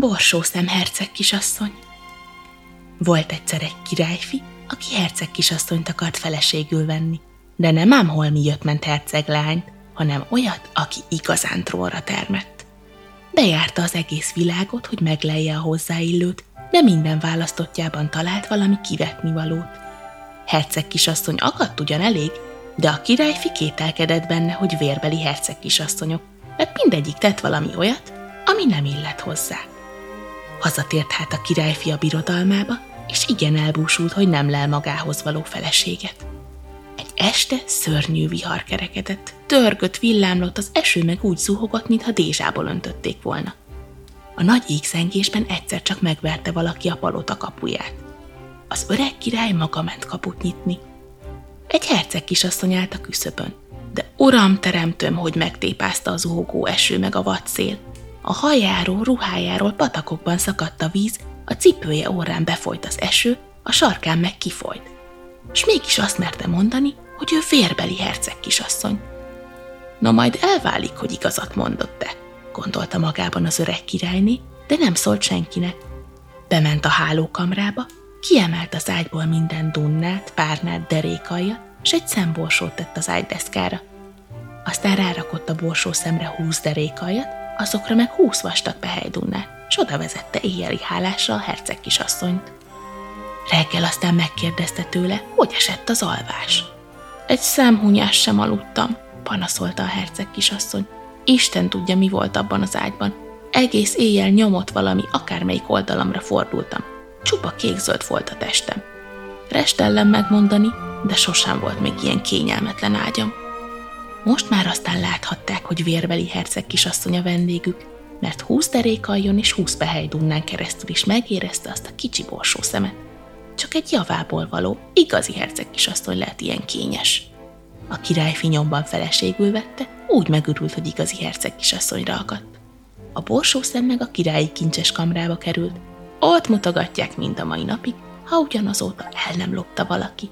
Borsószem herceg kisasszony Volt egyszer egy királyfi, aki herceg kisasszonyt akart feleségül venni, de nem ám holmi jött-ment herceg lányt, hanem olyat, aki igazán trónra termett. Bejárta az egész világot, hogy meglelje a hozzáillőt, de minden választottjában talált valami kivetni valót. Herceg kisasszony akadt ugyan elég, de a királyfi kételkedett benne, hogy vérbeli herceg kisasszonyok, mert mindegyik tett valami olyat, ami nem illett hozzá. Hazatért hát a királyfi a birodalmába, és igen elbúsult, hogy nem lel magához való feleséget. Egy este szörnyű vihar kerekedett, törgött, villámlott, az eső meg úgy zuhogott, mintha dézsából öntötték volna. A nagy égzengésben egyszer csak megverte valaki a palota kapuját. Az öreg király maga ment kaput nyitni. Egy herceg kisasszony állt a küszöbön, de uram teremtöm, hogy megtépázta az zuhogó eső meg a vadszél. A hajáról, ruhájáról patakokban szakadt a víz, a cipője órán befolyt az eső, a sarkán meg kifolyt. És mégis azt merte mondani, hogy ő vérbeli herceg kisasszony. Na majd elválik, hogy igazat mondott-e, gondolta magában az öreg királyné, de nem szólt senkinek. Bement a hálókamrába, kiemelt az ágyból minden dunnát, párnát, derékaljat, és egy szemborsót tett az ágydeszkára. Aztán rárakott a borsó szemre húsz derékaljat, azokra meg húsz vastag pehelydunnát, s oda vezette éjjeli hálásra a herceg kisasszonyt. Reggel aztán megkérdezte tőle, hogy esett az alvás. Egy szemhunyás sem aludtam, panaszolta a herceg kisasszony. Isten tudja, mi volt abban az ágyban. Egész éjjel nyomott valami, akármelyik oldalamra fordultam. Csupa kékzöld volt a testem. Restellem megmondani, de sosem volt még ilyen kényelmetlen ágyam. Most már aztán láthatták, hogy vérbeli herceg kisasszony a vendégük, mert húsz derékaljon és húsz behelydunnán keresztül is megérezte azt a kicsi borsó szemet. Csak egy javából való, igazi herceg kisasszony lehet ilyen kényes. A király finyomban feleségül vette, úgy megörült, hogy igazi herceg kisasszonyra akadt. A borsó szem meg a királyi kincses kamrába került. Ott mutogatják mind a mai napig, ha ugyanazóta el nem lopta valaki.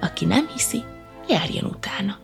Aki nem hiszi, járjon utána.